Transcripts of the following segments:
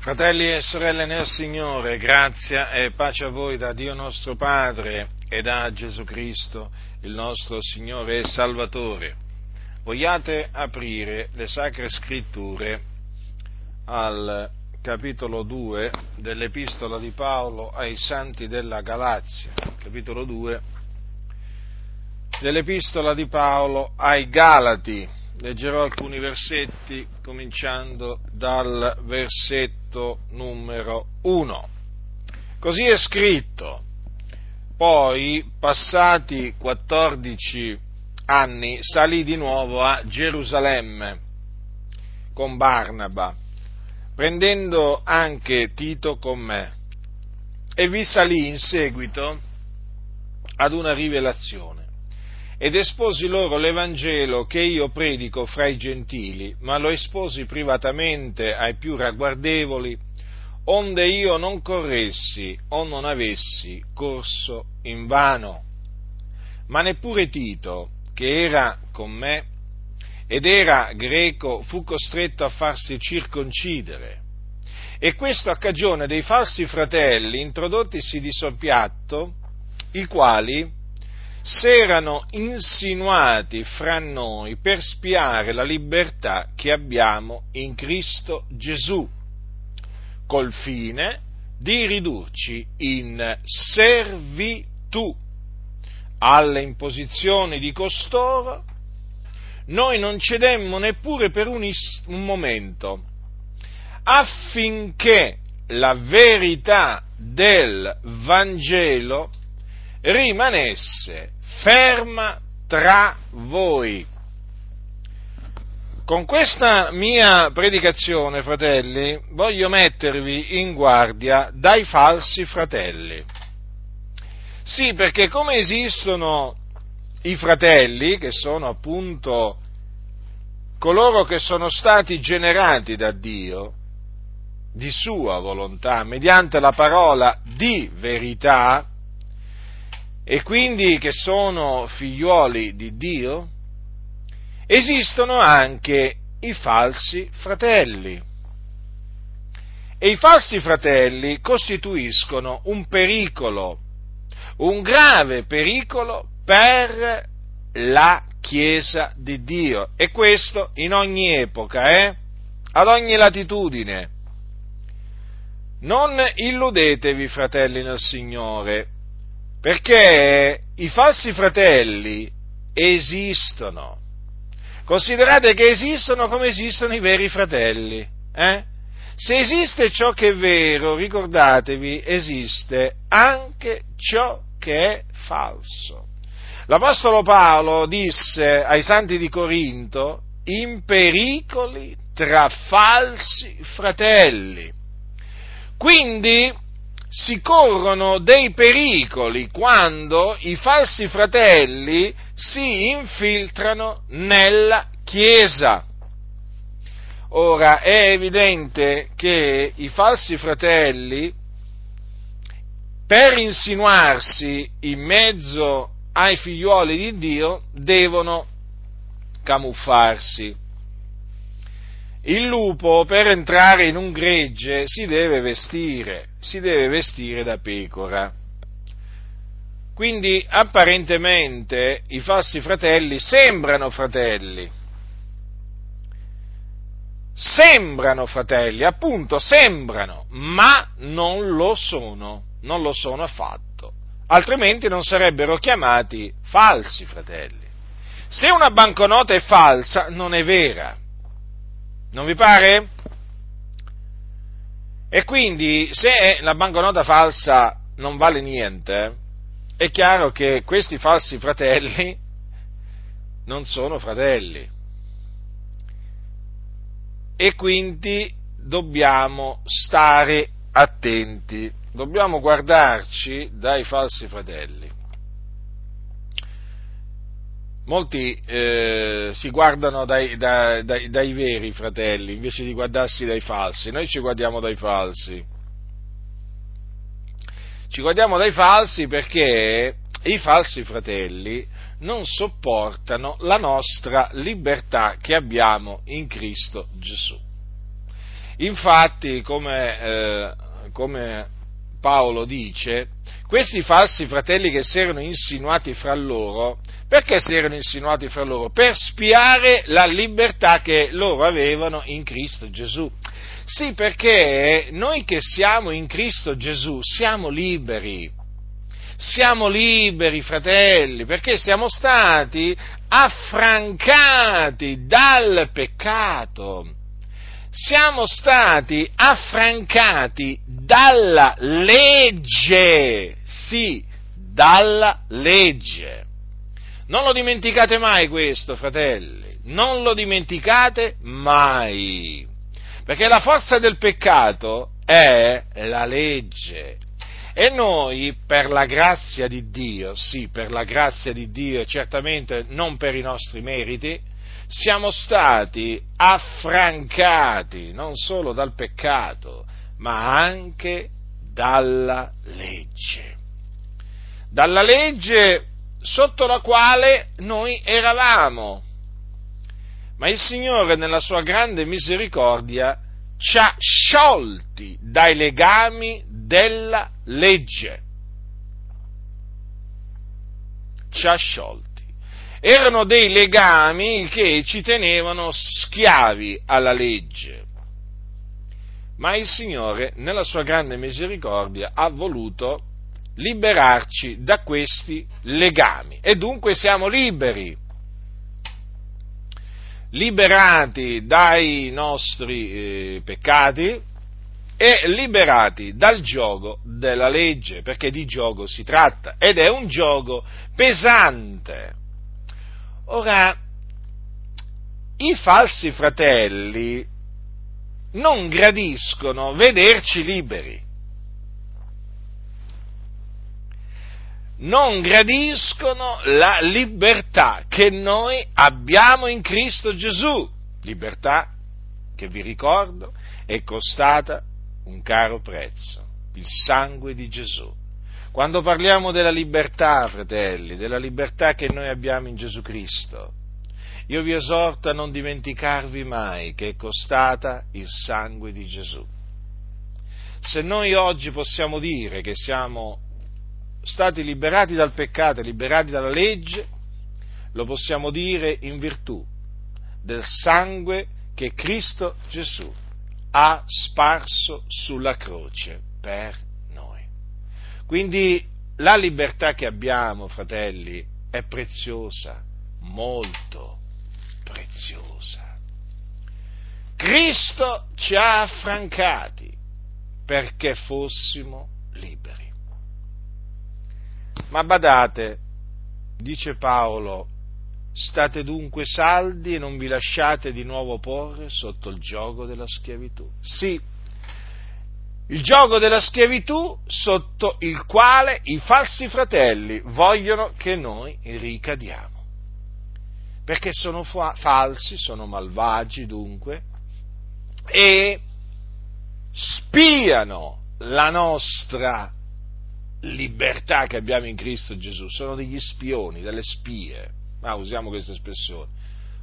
Fratelli e sorelle nel Signore, grazia e pace a voi da Dio nostro Padre e da Gesù Cristo, il nostro Signore e Salvatore. Vogliate aprire le Sacre Scritture al capitolo 2 dell'Epistola di Paolo ai Santi della Galazia, capitolo 2 dell'Epistola di Paolo ai Galati leggerò alcuni versetti cominciando dal versetto numero 1. Così è scritto. Poi, passati 14 anni, salì di nuovo a Gerusalemme con Barnaba, prendendo anche Tito con me, e vi salì in seguito ad una rivelazione ed esposi loro l'Evangelo che io predico fra i gentili, ma lo esposi privatamente ai più ragguardevoli, onde io non corressi o non avessi corso in vano. Ma neppure Tito, che era con me ed era greco, fu costretto a farsi circoncidere. E questo a cagione dei falsi fratelli introdottisi di soppiatto, i quali, s'erano insinuati fra noi per spiare la libertà che abbiamo in Cristo Gesù, col fine di ridurci in servitù. Alle imposizioni di costoro, noi non cedemmo neppure per un, is- un momento, affinché la verità del Vangelo rimanesse ferma tra voi. Con questa mia predicazione, fratelli, voglio mettervi in guardia dai falsi fratelli. Sì, perché come esistono i fratelli, che sono appunto coloro che sono stati generati da Dio, di sua volontà, mediante la parola di verità, e quindi che sono figliuoli di Dio, esistono anche i falsi fratelli. E i falsi fratelli costituiscono un pericolo, un grave pericolo per la Chiesa di Dio. E questo in ogni epoca, eh? ad ogni latitudine. Non illudetevi, fratelli nel Signore, perché i falsi fratelli esistono. Considerate che esistono come esistono i veri fratelli. Eh? Se esiste ciò che è vero, ricordatevi, esiste anche ciò che è falso. L'Apostolo Paolo disse ai santi di Corinto, in pericoli tra falsi fratelli. Quindi si corrono dei pericoli quando i falsi fratelli si infiltrano nella Chiesa. Ora è evidente che i falsi fratelli, per insinuarsi in mezzo ai figlioli di Dio, devono camuffarsi. Il lupo per entrare in un gregge si deve vestire, si deve vestire da pecora. Quindi apparentemente i falsi fratelli sembrano fratelli, sembrano fratelli, appunto sembrano, ma non lo sono, non lo sono affatto, altrimenti non sarebbero chiamati falsi fratelli. Se una banconota è falsa, non è vera, non vi pare? E quindi se la banconota falsa non vale niente, è chiaro che questi falsi fratelli non sono fratelli. E quindi dobbiamo stare attenti, dobbiamo guardarci dai falsi fratelli molti eh, si guardano dai, dai, dai, dai, veri fratelli invece di guardarsi dai falsi, noi ci guardiamo dai falsi. Ci guardiamo dai falsi perché i falsi fratelli non sopportano la nostra libertà che abbiamo in Cristo Gesù. Infatti, come, eh, come Paolo dice, questi falsi fratelli che si erano insinuati fra loro, perché si erano insinuati fra loro? Per spiare la libertà che loro avevano in Cristo Gesù. Sì, perché noi che siamo in Cristo Gesù siamo liberi. Siamo liberi, fratelli, perché siamo stati affrancati dal peccato siamo stati affrancati dalla legge, sì, dalla legge. Non lo dimenticate mai questo, fratelli, non lo dimenticate mai, perché la forza del peccato è la legge. E noi, per la grazia di Dio, sì, per la grazia di Dio, certamente non per i nostri meriti, siamo stati affrancati non solo dal peccato, ma anche dalla legge. Dalla legge sotto la quale noi eravamo. Ma il Signore, nella sua grande misericordia, ci ha sciolti dai legami della legge. Ci ha sciolti erano dei legami che ci tenevano schiavi alla legge. Ma il Signore, nella sua grande misericordia, ha voluto liberarci da questi legami e dunque siamo liberi, liberati dai nostri eh, peccati e liberati dal gioco della legge, perché di gioco si tratta ed è un gioco pesante. Ora, i falsi fratelli non gradiscono vederci liberi. Non gradiscono la libertà che noi abbiamo in Cristo Gesù. Libertà che vi ricordo è costata un caro prezzo, il sangue di Gesù. Quando parliamo della libertà, fratelli, della libertà che noi abbiamo in Gesù Cristo, io vi esorto a non dimenticarvi mai che è costata il sangue di Gesù. Se noi oggi possiamo dire che siamo stati liberati dal peccato liberati dalla legge, lo possiamo dire in virtù del sangue che Cristo Gesù ha sparso sulla croce per quindi la libertà che abbiamo, fratelli, è preziosa, molto preziosa. Cristo ci ha affrancati perché fossimo liberi. Ma badate, dice Paolo, state dunque saldi e non vi lasciate di nuovo porre sotto il gioco della schiavitù. Sì, il gioco della schiavitù sotto il quale i falsi fratelli vogliono che noi ricadiamo. Perché sono fa- falsi, sono malvagi dunque, e spiano la nostra libertà che abbiamo in Cristo Gesù, sono degli spioni, delle spie, ma usiamo questa espressione,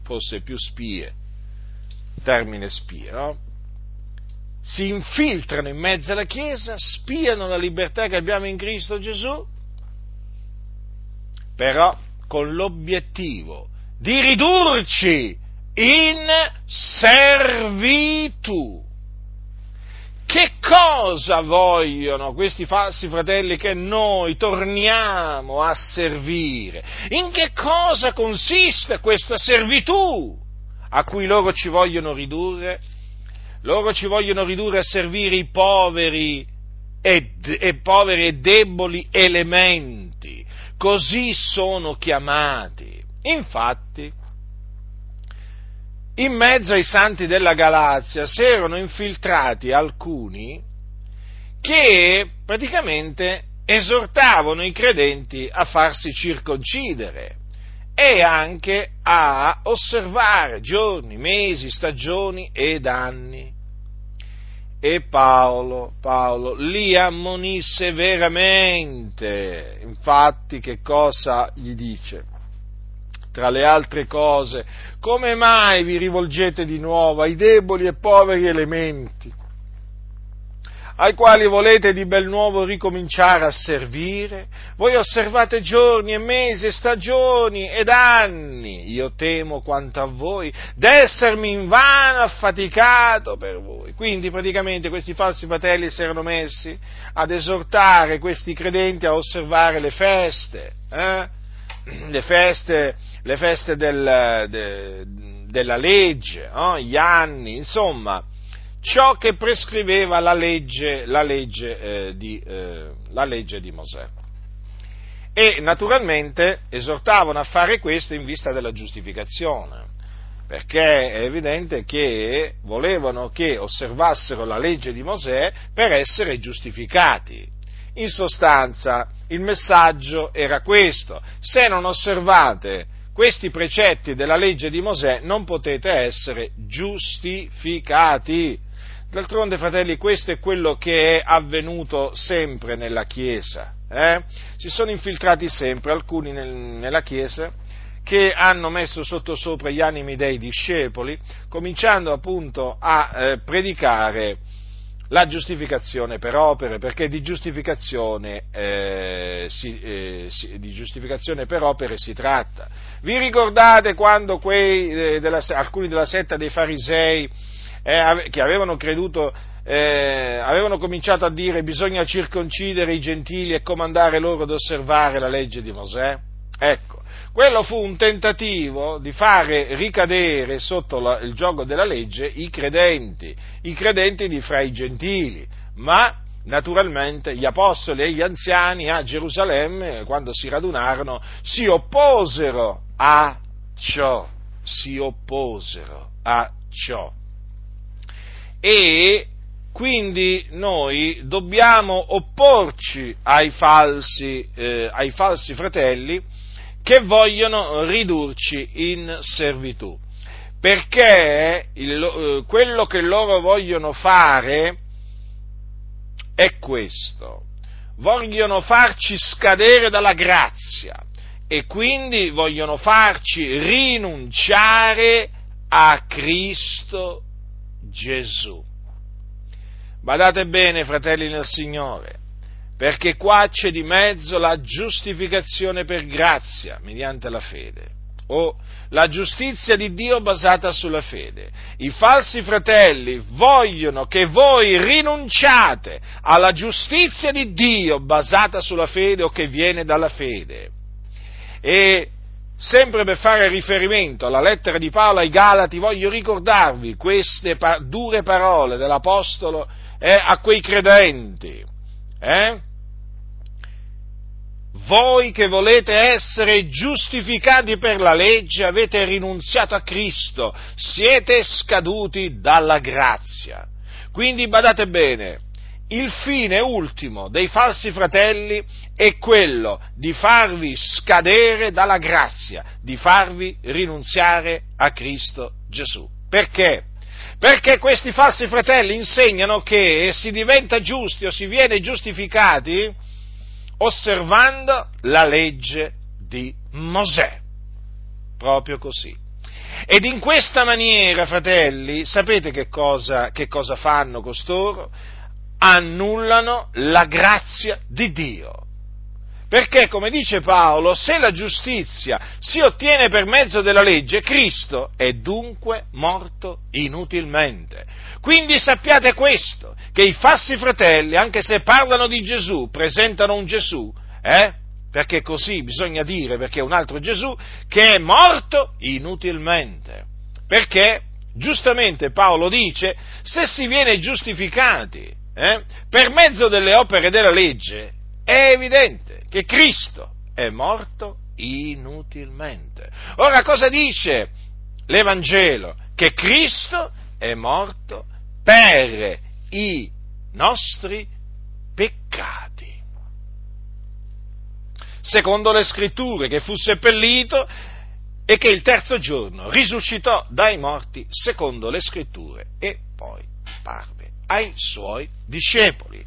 forse più spie, termine spie, no? Si infiltrano in mezzo alla Chiesa, spiano la libertà che abbiamo in Cristo Gesù, però con l'obiettivo di ridurci in servitù. Che cosa vogliono questi falsi fratelli che noi torniamo a servire? In che cosa consiste questa servitù a cui loro ci vogliono ridurre? Loro ci vogliono ridurre a servire i poveri e, e poveri e deboli elementi. Così sono chiamati. Infatti, in mezzo ai santi della Galazia si erano infiltrati alcuni che praticamente esortavano i credenti a farsi circoncidere e anche a osservare giorni, mesi, stagioni ed anni. E Paolo, Paolo li ammonisse veramente. Infatti, che cosa gli dice? tra le altre cose, come mai vi rivolgete di nuovo ai deboli e poveri elementi, ai quali volete di bel nuovo ricominciare a servire? Voi osservate giorni e mesi e stagioni ed anni, io temo quanto a voi, d'essermi invano affaticato per voi. Quindi praticamente questi falsi fratelli si erano messi ad esortare questi credenti a osservare le feste, eh? le feste, le feste del, de, della legge, no? gli anni, insomma, ciò che prescriveva la legge, la legge, eh, di, eh, la legge di Mosè. E naturalmente esortavano a fare questo in vista della giustificazione, perché è evidente che volevano che osservassero la legge di Mosè per essere giustificati. In sostanza, il messaggio era questo, se non osservate questi precetti della legge di Mosè non potete essere giustificati. D'altronde, fratelli, questo è quello che è avvenuto sempre nella Chiesa. Eh? Si sono infiltrati sempre alcuni nel, nella Chiesa che hanno messo sotto sopra gli animi dei discepoli, cominciando appunto a eh, predicare la giustificazione per opere, perché di giustificazione, eh, si, eh, si, di giustificazione, per opere si tratta. Vi ricordate quando quei, eh, della, alcuni della setta dei farisei eh, che avevano creduto, eh, avevano cominciato a dire bisogna circoncidere i gentili e comandare loro ad osservare la legge di Mosè? Ecco, quello fu un tentativo di fare ricadere sotto la, il gioco della legge i credenti, i credenti di fra i gentili, ma naturalmente gli apostoli e gli anziani a Gerusalemme, quando si radunarono, si opposero a ciò, si opposero a ciò. E quindi noi dobbiamo opporci ai falsi, eh, ai falsi fratelli che vogliono ridurci in servitù, perché il, eh, quello che loro vogliono fare è questo, vogliono farci scadere dalla grazia e quindi vogliono farci rinunciare a Cristo Gesù. Badate bene, fratelli nel Signore, perché qua c'è di mezzo la giustificazione per grazia mediante la fede o la giustizia di Dio basata sulla fede. I falsi fratelli vogliono che voi rinunciate alla giustizia di Dio basata sulla fede o che viene dalla fede. E sempre per fare riferimento alla lettera di Paolo ai Galati, voglio ricordarvi queste pa- dure parole dell'Apostolo eh, a quei credenti. Eh? Voi che volete essere giustificati per la legge avete rinunziato a Cristo, siete scaduti dalla grazia. Quindi badate bene, il fine ultimo dei falsi fratelli è quello di farvi scadere dalla grazia, di farvi rinunziare a Cristo Gesù. Perché? Perché questi falsi fratelli insegnano che si diventa giusti o si viene giustificati osservando la legge di Mosè. Proprio così. Ed in questa maniera, fratelli, sapete che cosa, che cosa fanno costoro? Annullano la grazia di Dio. Perché, come dice Paolo, se la giustizia si ottiene per mezzo della legge, Cristo è dunque morto inutilmente. Quindi sappiate questo, che i falsi fratelli, anche se parlano di Gesù, presentano un Gesù, eh? perché così bisogna dire, perché è un altro Gesù, che è morto inutilmente. Perché, giustamente Paolo dice, se si viene giustificati eh, per mezzo delle opere della legge, è evidente che Cristo è morto inutilmente. Ora cosa dice l'Evangelo? Che Cristo è morto per i nostri peccati. Secondo le scritture, che fu seppellito e che il terzo giorno risuscitò dai morti, secondo le scritture, e poi parve ai suoi discepoli.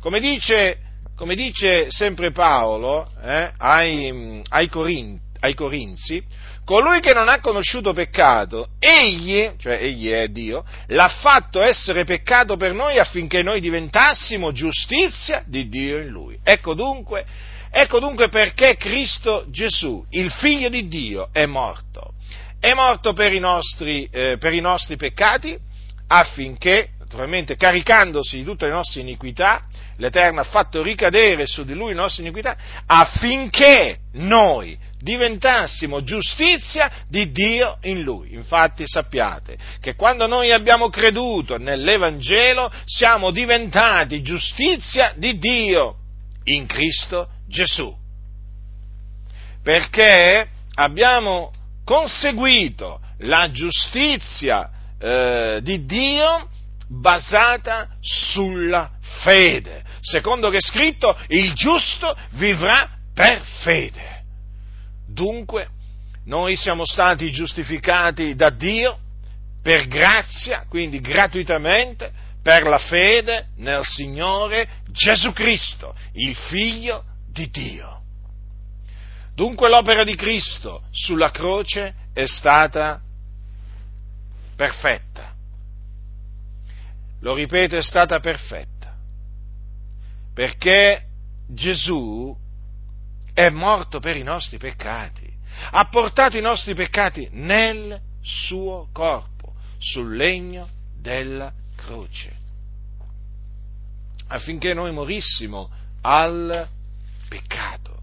Come dice come dice sempre Paolo eh, ai, ai, Corinzi, ai Corinzi, colui che non ha conosciuto peccato, egli, cioè egli è Dio, l'ha fatto essere peccato per noi affinché noi diventassimo giustizia di Dio in lui. Ecco dunque, ecco dunque perché Cristo Gesù, il figlio di Dio, è morto. È morto per i nostri, eh, per i nostri peccati affinché, naturalmente caricandosi di tutte le nostre iniquità, l'Eterno ha fatto ricadere su di lui le nostre iniquità affinché noi diventassimo giustizia di Dio in lui. Infatti sappiate che quando noi abbiamo creduto nell'Evangelo siamo diventati giustizia di Dio in Cristo Gesù. Perché abbiamo conseguito la giustizia eh, di Dio basata sulla fede. Secondo che è scritto, il giusto vivrà per fede. Dunque, noi siamo stati giustificati da Dio per grazia, quindi gratuitamente, per la fede nel Signore Gesù Cristo, il Figlio di Dio. Dunque l'opera di Cristo sulla croce è stata perfetta. Lo ripeto, è stata perfetta. Perché Gesù è morto per i nostri peccati, ha portato i nostri peccati nel suo corpo, sul legno della croce, affinché noi morissimo al peccato.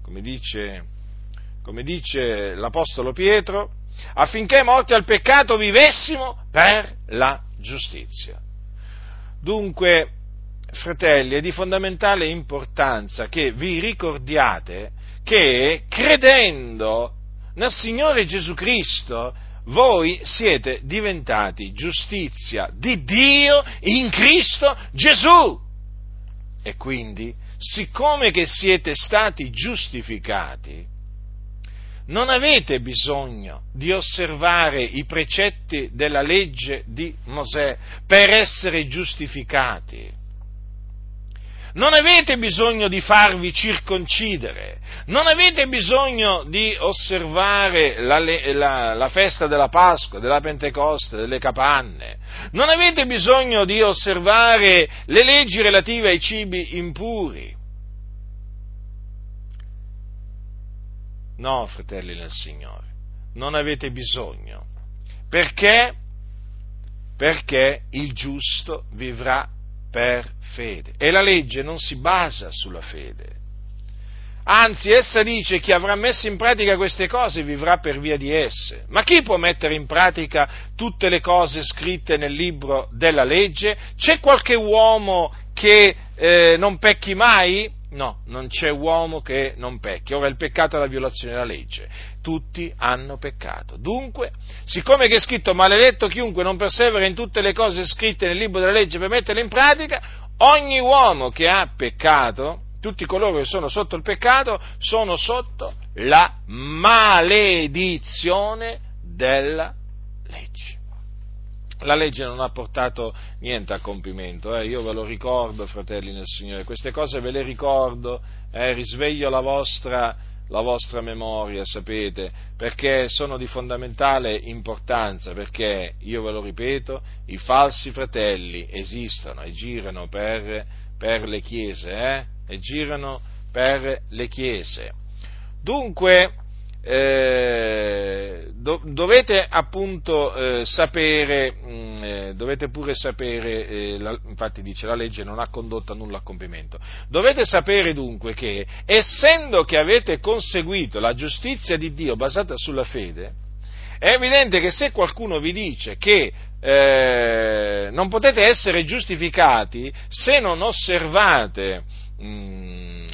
Come dice, come dice l'Apostolo Pietro, affinché morti al peccato vivessimo per la giustizia. Dunque, fratelli, è di fondamentale importanza che vi ricordiate che credendo nel Signore Gesù Cristo voi siete diventati giustizia di Dio in Cristo Gesù. E quindi, siccome che siete stati giustificati, non avete bisogno di osservare i precetti della legge di Mosè per essere giustificati. Non avete bisogno di farvi circoncidere, non avete bisogno di osservare la, la, la, festa della Pasqua, della Pentecoste, delle capanne, non avete bisogno di osservare le leggi relative ai cibi impuri. No, fratelli nel Signore, non avete bisogno. Perché? Perché il giusto vivrà per fede. E la legge non si basa sulla fede. Anzi, essa dice chi avrà messo in pratica queste cose vivrà per via di esse. Ma chi può mettere in pratica tutte le cose scritte nel libro della legge? C'è qualche uomo che eh, non pecchi mai? No, non c'è uomo che non pecchi. Ora il peccato è la violazione della legge. Tutti hanno peccato. Dunque, siccome che è scritto maledetto chiunque non persevera in tutte le cose scritte nel libro della legge per metterle in pratica, ogni uomo che ha peccato, tutti coloro che sono sotto il peccato, sono sotto la maledizione della legge la legge non ha portato niente a compimento, eh? io ve lo ricordo, fratelli nel Signore, queste cose ve le ricordo, eh? risveglio la vostra, la vostra memoria, sapete, perché sono di fondamentale importanza, perché, io ve lo ripeto, i falsi fratelli esistono e girano per, per le chiese, eh? e girano per le chiese. Dunque, eh, do, dovete appunto eh, sapere, mh, mm, eh, dovete pure sapere, eh, la, infatti dice la legge non ha condotto a nulla a compimento, dovete sapere dunque che essendo che avete conseguito la giustizia di Dio basata sulla fede, è evidente che se qualcuno vi dice che eh, non potete essere giustificati se non osservate mh, mm,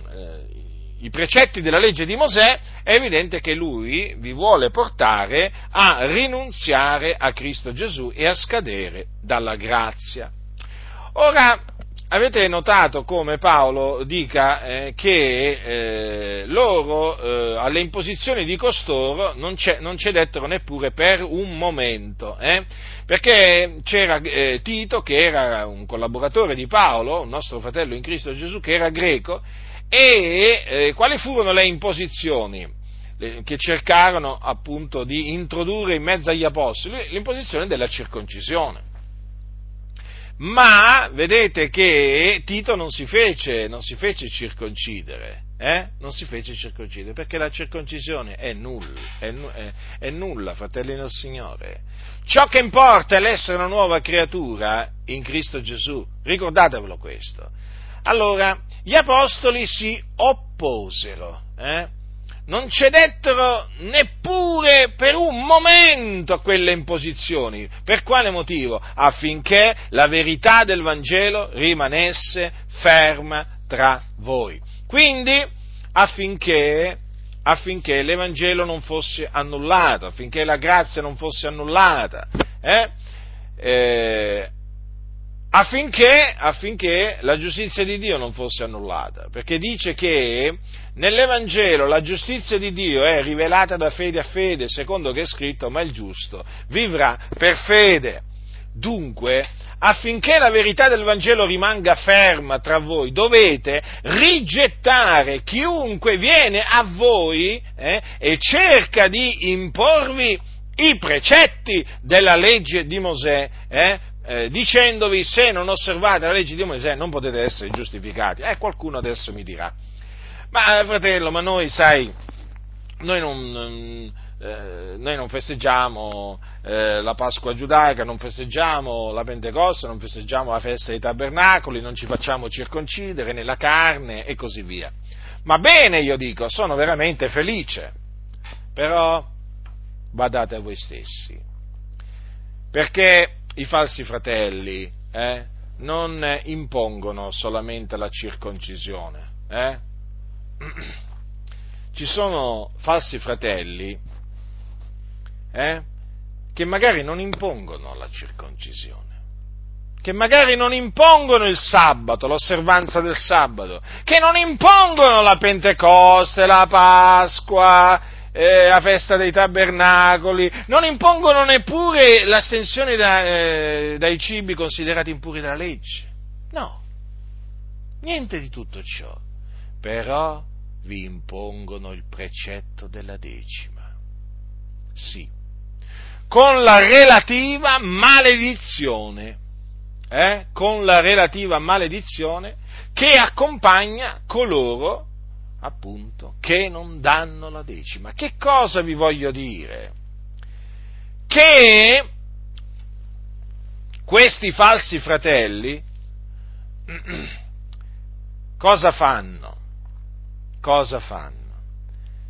i precetti della legge di Mosè, è evidente che lui vi vuole portare a rinunziare a Cristo Gesù e a scadere dalla grazia. Ora, avete notato come Paolo dica eh, che eh, loro eh, alle imposizioni di costoro non, non, cedettero neppure per un momento, eh? perché c'era eh, Tito che era un collaboratore di Paolo, un nostro fratello in Cristo Gesù, che era greco, e eh, quali furono le imposizioni? che cercarono appunto di introdurre in mezzo agli apostoli l'imposizione della circoncisione. Ma vedete che Tito non si fece, non si fece circoncidere, eh? non si fece circoncidere perché la circoncisione è nulla, è, è, è nulla, fratelli del Signore. Ciò che importa è l'essere una nuova creatura in Cristo Gesù, ricordatevelo questo. Allora, gli apostoli si opposero, eh? non cedettero neppure per un momento a quelle imposizioni. Per quale motivo? Affinché la verità del Vangelo rimanesse ferma tra voi. Quindi, affinché, affinché l'Evangelo non fosse annullato, affinché la grazia non fosse annullata, eh? Eh, affinché, affinché la giustizia di Dio non fosse annullata, perché dice che nell'Evangelo la giustizia di Dio è rivelata da fede a fede, secondo che è scritto, ma il giusto vivrà per fede. Dunque, affinché la verità del Vangelo rimanga ferma tra voi, dovete rigettare chiunque viene a voi eh, e cerca di imporvi i precetti della legge di Mosè, eh, eh, dicendovi se non osservate la legge di Mosè non potete essere giustificati. Eh, qualcuno adesso mi dirà, ma eh, fratello, ma noi, sai, noi non, eh, noi non festeggiamo eh, la Pasqua giudaica, non festeggiamo la Pentecoste, non festeggiamo la festa dei tabernacoli, non ci facciamo circoncidere nella carne e così via. Ma bene, io dico, sono veramente felice, però badate a voi stessi, perché i falsi fratelli eh, non impongono solamente la circoncisione, eh? ci sono falsi fratelli eh, che magari non impongono la circoncisione, che magari non impongono il sabato, l'osservanza del sabato, che non impongono la Pentecoste, la Pasqua, eh, la festa dei tabernacoli, non impongono neppure l'astensione da, eh, dai cibi considerati impuri dalla legge. No, niente di tutto ciò. Però vi impongono il precetto della decima. Sì, con la relativa maledizione, eh? con la relativa maledizione che accompagna coloro, appunto, che non danno la decima. Che cosa vi voglio dire? Che questi falsi fratelli cosa fanno? Cosa fanno?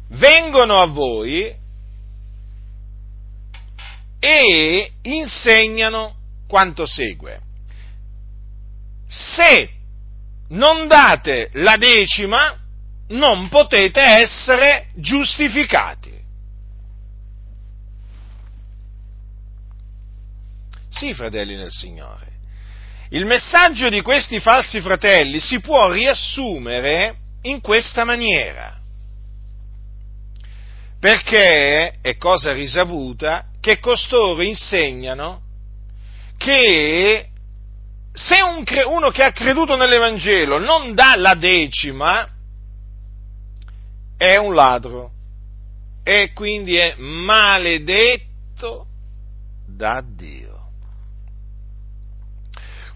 Vengono a voi e insegnano quanto segue. Se non date la decima, non potete essere giustificati. Sì, fratelli nel Signore. Il messaggio di questi falsi fratelli si può riassumere in questa maniera. Perché è cosa risavuta che costoro insegnano che se un, uno che ha creduto nell'Evangelo non dà la decima, è un ladro e quindi è maledetto da Dio.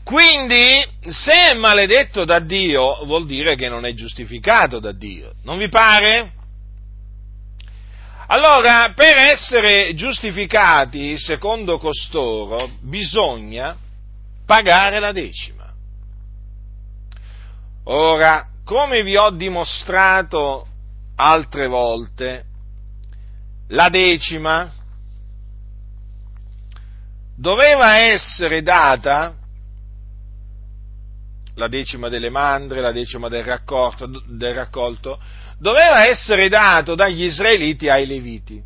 Quindi, se è maledetto da Dio, vuol dire che non è giustificato da Dio. Non vi pare? Allora, per essere giustificati, secondo costoro, bisogna pagare la decima. Ora, come vi ho dimostrato altre volte, la decima doveva essere data la decima delle mandre, la decima del raccolto, del raccolto, doveva essere dato dagli israeliti ai leviti.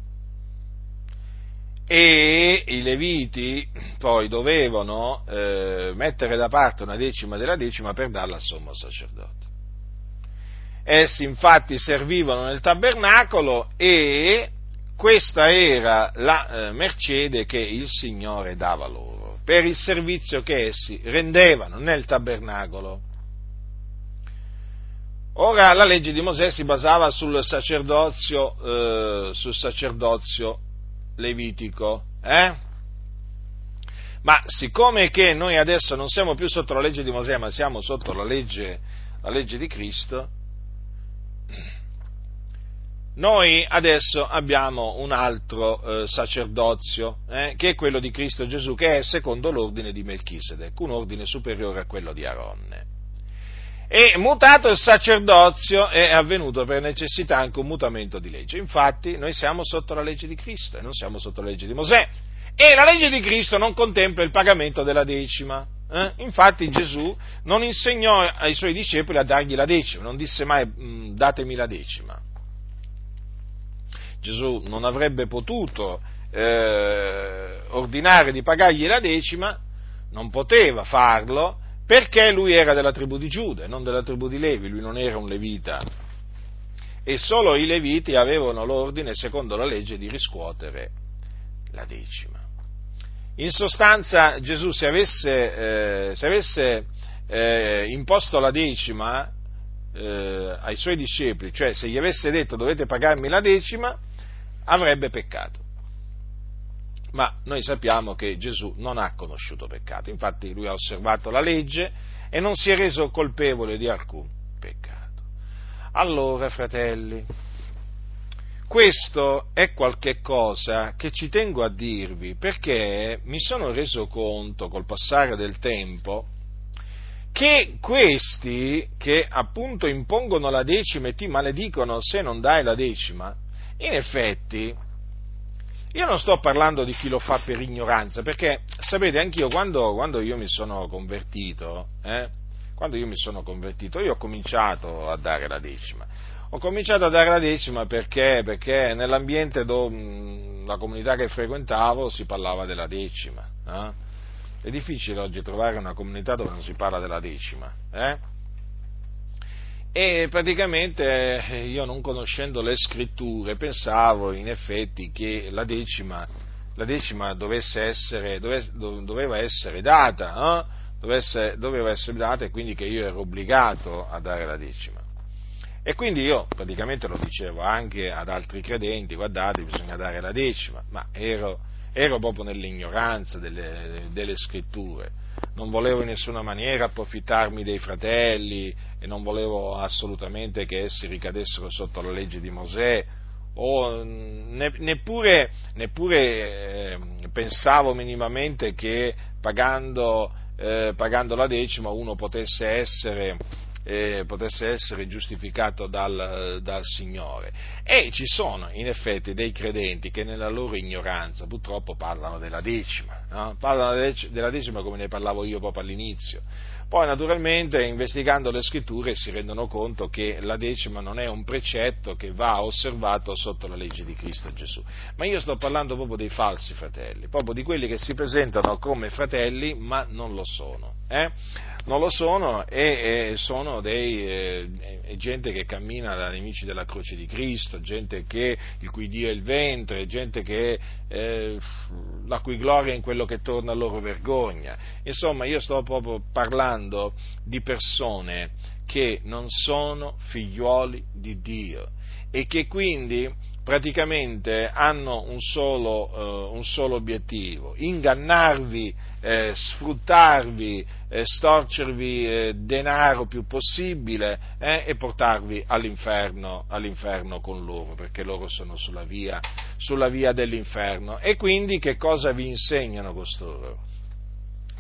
E i leviti poi dovevano eh, mettere da parte una decima della decima per darla al sommo sacerdote. Essi infatti servivano nel tabernacolo e questa era la eh, mercede che il Signore dava loro per il servizio che essi rendevano nel tabernacolo. Ora la legge di Mosè si basava sul sacerdozio, eh, sul sacerdozio levitico, eh? ma siccome che noi adesso non siamo più sotto la legge di Mosè, ma siamo sotto la legge, la legge di Cristo, noi adesso abbiamo un altro eh, sacerdozio, eh, che è quello di Cristo Gesù, che è secondo l'ordine di Melchisedec, un ordine superiore a quello di Aronne. E mutato il sacerdozio è avvenuto per necessità anche un mutamento di legge. Infatti noi siamo sotto la legge di Cristo e non siamo sotto la legge di Mosè. E la legge di Cristo non contempla il pagamento della decima. Eh? Infatti Gesù non insegnò ai suoi discepoli a dargli la decima, non disse mai mm, datemi la decima. Gesù non avrebbe potuto eh, ordinare di pagargli la decima, non poteva farlo perché lui era della tribù di Giuda e non della tribù di Levi, lui non era un levita. E solo i leviti avevano l'ordine, secondo la legge, di riscuotere la decima. In sostanza Gesù se avesse, eh, se avesse eh, imposto la decima eh, ai suoi discepoli, cioè se gli avesse detto dovete pagarmi la decima, avrebbe peccato. Ma noi sappiamo che Gesù non ha conosciuto peccato, infatti lui ha osservato la legge e non si è reso colpevole di alcun peccato. Allora, fratelli, questo è qualche cosa che ci tengo a dirvi perché mi sono reso conto col passare del tempo che questi che appunto impongono la decima e ti maledicono se non dai la decima, in effetti io non sto parlando di chi lo fa per ignoranza, perché sapete, anch'io quando, quando io mi sono convertito, eh, quando io mi sono convertito, io ho cominciato a dare la decima. Ho cominciato a dare la decima perché, perché nell'ambiente dove la comunità che frequentavo si parlava della decima. Eh? È difficile oggi trovare una comunità dove non si parla della decima. Eh? E praticamente eh, io non conoscendo le scritture pensavo in effetti che la decima, la decima essere, dove, doveva essere data, eh? dovesse, doveva essere data e quindi che io ero obbligato a dare la decima. E quindi io praticamente lo dicevo anche ad altri credenti, guardate, bisogna dare la decima, ma ero, ero proprio nell'ignoranza delle, delle scritture. Non volevo in nessuna maniera approfittarmi dei fratelli e non volevo assolutamente che essi ricadessero sotto la legge di Mosè o neppure, neppure eh, pensavo minimamente che pagando, eh, pagando, la decima uno potesse essere eh, potesse essere giustificato dal, dal, Signore. E ci sono in effetti dei credenti che nella loro ignoranza purtroppo parlano della decima, no? parlano della decima come ne parlavo io proprio all'inizio. Poi naturalmente investigando le scritture si rendono conto che la decima non è un precetto che va osservato sotto la legge di Cristo Gesù. Ma io sto parlando proprio dei falsi fratelli, proprio di quelli che si presentano come fratelli ma non lo sono. Eh? Non lo sono e, e sono dei, eh, gente che cammina da nemici della croce di Cristo, gente che, il cui Dio è il ventre, gente che, eh, la cui gloria è in quello che torna a loro vergogna. Insomma, io sto proprio parlando di persone che non sono figliuoli di Dio e che quindi praticamente hanno un solo, uh, un solo obiettivo, ingannarvi, eh, sfruttarvi, eh, storcervi eh, denaro più possibile eh, e portarvi all'inferno, all'inferno, con loro, perché loro sono sulla via, sulla via dell'inferno. E quindi che cosa vi insegnano costoro?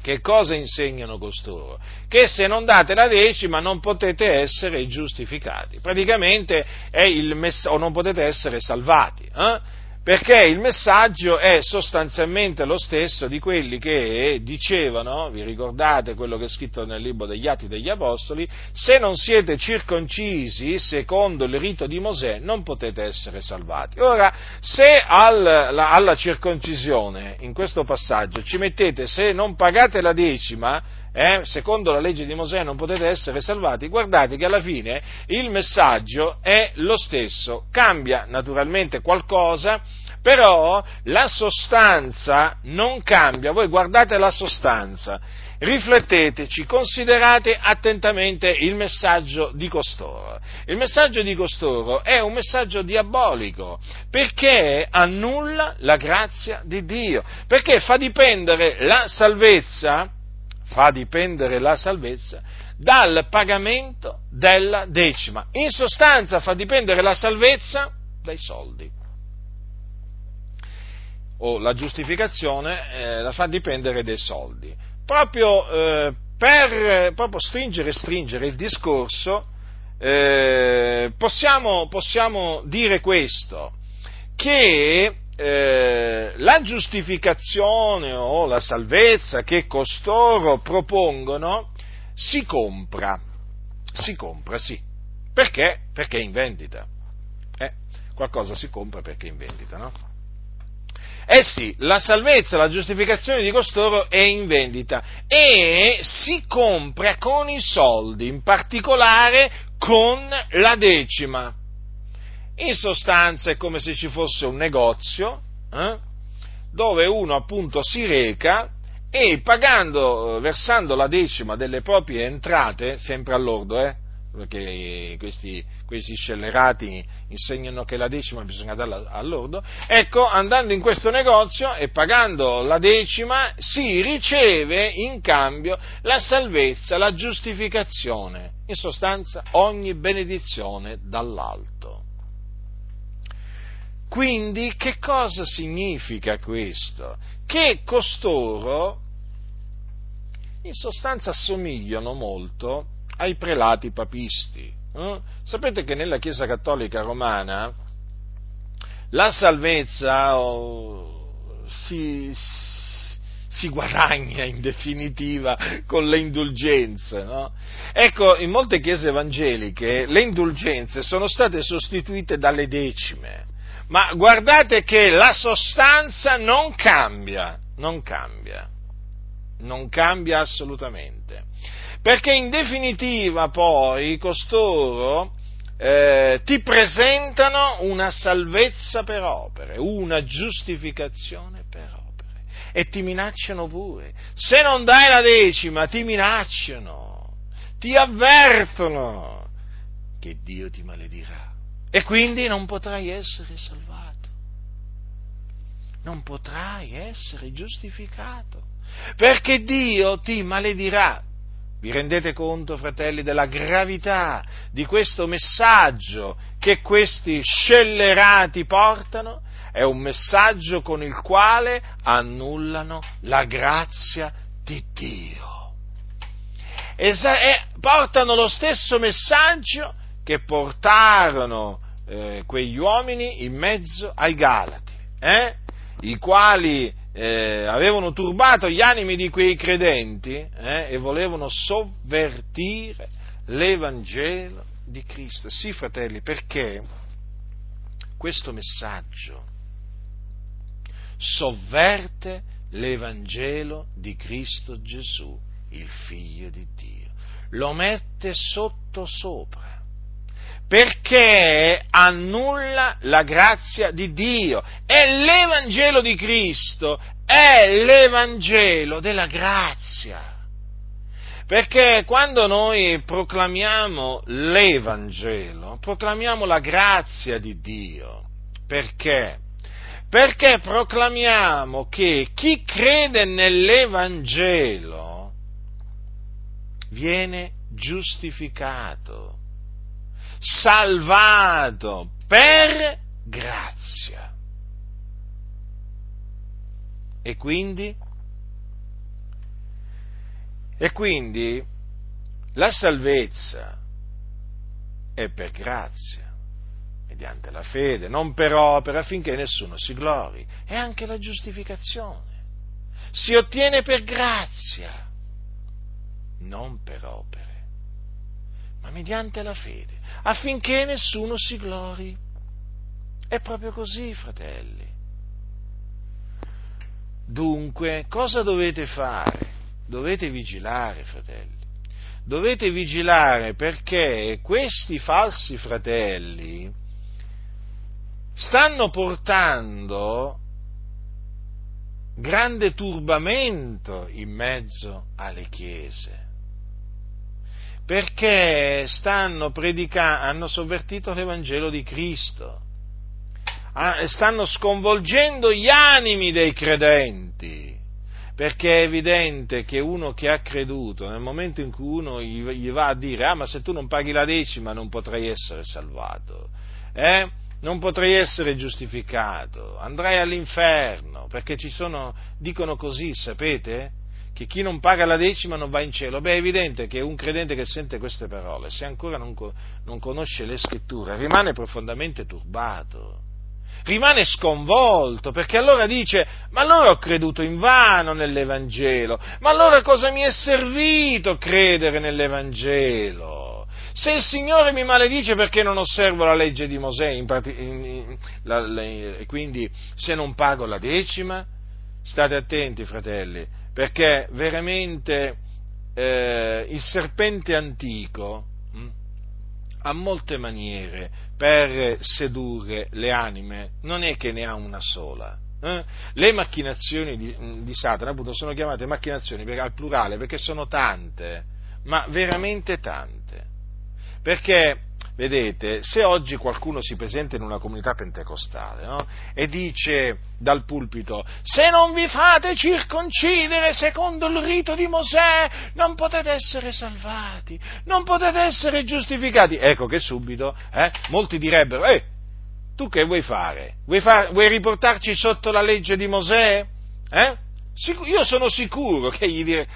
Che cosa insegnano costoro? Che se non date la decima non potete essere giustificati, praticamente è il mess- o non potete essere salvati. Eh? Perché il messaggio è sostanzialmente lo stesso di quelli che dicevano, vi ricordate quello che è scritto nel libro degli Atti degli Apostoli, se non siete circoncisi secondo il rito di Mosè non potete essere salvati. Ora, se al, la, alla circoncisione, in questo passaggio, ci mettete se non pagate la decima, eh, secondo la legge di Mosè non potete essere salvati, guardate che alla fine il messaggio è lo stesso, cambia naturalmente qualcosa, però la sostanza non cambia, voi guardate la sostanza rifletteteci, considerate attentamente il messaggio di costoro. Il messaggio di costoro è un messaggio diabolico perché annulla la grazia di Dio, perché fa dipendere la salvezza, fa dipendere la salvezza dal pagamento della decima. In sostanza fa dipendere la salvezza dai soldi. O la giustificazione eh, la fa dipendere dai soldi. Proprio eh, per proprio stringere stringere il discorso, eh, possiamo, possiamo, dire questo, che eh, la giustificazione o la salvezza che costoro propongono si compra, si compra, sì. Perché? Perché è in vendita. Eh, qualcosa si compra perché è in vendita, no? Eh sì, la salvezza, la giustificazione di costoro è in vendita e si compra con i soldi, in particolare con la decima. In sostanza è come se ci fosse un negozio eh, dove uno appunto si reca e pagando, versando la decima delle proprie entrate, sempre all'ordo, eh, perché questi, questi scellerati insegnano che la decima bisogna darla all'ordo, ecco, andando in questo negozio e pagando la decima si riceve in cambio la salvezza, la giustificazione, in sostanza ogni benedizione dall'alto. Quindi che cosa significa questo? Che costoro in sostanza assomigliano molto ai prelati papisti. Eh? Sapete che nella Chiesa Cattolica Romana la salvezza oh, si, si, guadagna in definitiva con le indulgenze. No? Ecco, in molte chiese evangeliche le indulgenze sono state sostituite dalle decime ma guardate che la sostanza non cambia, non cambia, non cambia assolutamente. Perché in definitiva poi costoro eh, ti presentano una salvezza per opere, una giustificazione per opere e ti minacciano pure. Se non dai la decima ti minacciano, ti avvertono che Dio ti maledirà e quindi non potrai essere salvato, non potrai essere giustificato, perché Dio ti maledirà. Vi rendete conto, fratelli, della gravità di questo messaggio che questi scellerati portano? È un messaggio con il quale annullano la grazia di Dio. E portano lo stesso messaggio che portarono eh, quegli uomini in mezzo ai Galati, eh, i quali eh, avevano turbato gli animi di quei credenti eh, e volevano sovvertire l'Evangelo di Cristo. Sì, fratelli, perché questo messaggio sovverte l'Evangelo di Cristo Gesù, il Figlio di Dio, lo mette sotto sopra perché annulla la grazia di Dio. E l'Evangelo di Cristo è l'Evangelo della grazia. Perché quando noi proclamiamo l'Evangelo, proclamiamo la grazia di Dio. Perché? Perché proclamiamo che chi crede nell'Evangelo viene giustificato salvato per grazia. E quindi? E quindi la salvezza è per grazia, mediante la fede, non per opera, affinché nessuno si glori. E anche la giustificazione si ottiene per grazia, non per opere ma mediante la fede, affinché nessuno si glori. È proprio così, fratelli. Dunque, cosa dovete fare? Dovete vigilare, fratelli. Dovete vigilare perché questi falsi fratelli stanno portando grande turbamento in mezzo alle chiese. Perché stanno predicando, hanno sovvertito l'Evangelo di Cristo, stanno sconvolgendo gli animi dei credenti perché è evidente che uno che ha creduto, nel momento in cui uno gli va a dire, ah ma se tu non paghi la decima non potrai essere salvato, eh? non potrai essere giustificato, andrai all'inferno, perché ci sono, dicono così, sapete? Che chi non paga la decima non va in cielo. Beh, è evidente che un credente che sente queste parole, se ancora non, non conosce le scritture, rimane profondamente turbato rimane sconvolto, perché allora dice, ma allora ho creduto in vano nell'Evangelo, ma allora cosa mi è servito credere nell'Evangelo? Se il Signore mi maledice perché non osservo la legge di Mosè, in, in, la, e quindi se non pago la decima, state attenti fratelli, perché veramente eh, il serpente antico, ha molte maniere per sedurre le anime, non è che ne ha una sola. Eh? Le macchinazioni di, di, Satana appunto sono chiamate macchinazioni al plurale perché sono tante, ma veramente tante. Perché Vedete, se oggi qualcuno si presenta in una comunità pentecostale no? e dice dal pulpito se non vi fate circoncidere secondo il rito di Mosè non potete essere salvati, non potete essere giustificati, ecco che subito eh, molti direbbero, eh, tu che vuoi fare? Vuoi, far, vuoi riportarci sotto la legge di Mosè? Eh? Io sono sicuro che gli dire,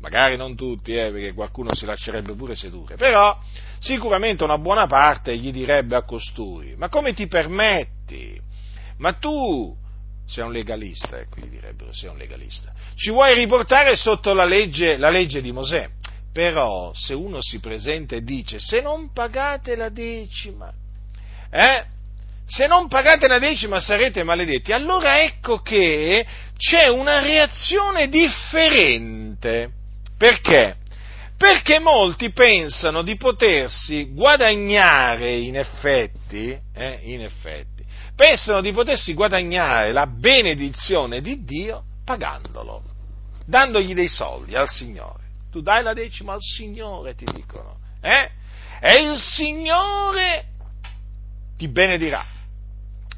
magari non tutti, eh, perché qualcuno si lascerebbe pure sedurre, però sicuramente una buona parte gli direbbe a costui, ma come ti permetti? Ma tu sei un legalista, ecco, gli direbbero, sei un legalista, ci vuoi riportare sotto la legge, la legge di Mosè? Però se uno si presenta e dice se non pagate la decima, eh, se non pagate la decima sarete maledetti, allora ecco che c'è una reazione differente perché? Perché molti pensano di potersi guadagnare in effetti, eh, in effetti, pensano di potersi guadagnare la benedizione di Dio pagandolo, dandogli dei soldi al Signore. Tu dai la decima al Signore, ti dicono, eh? E il Signore ti benedirà.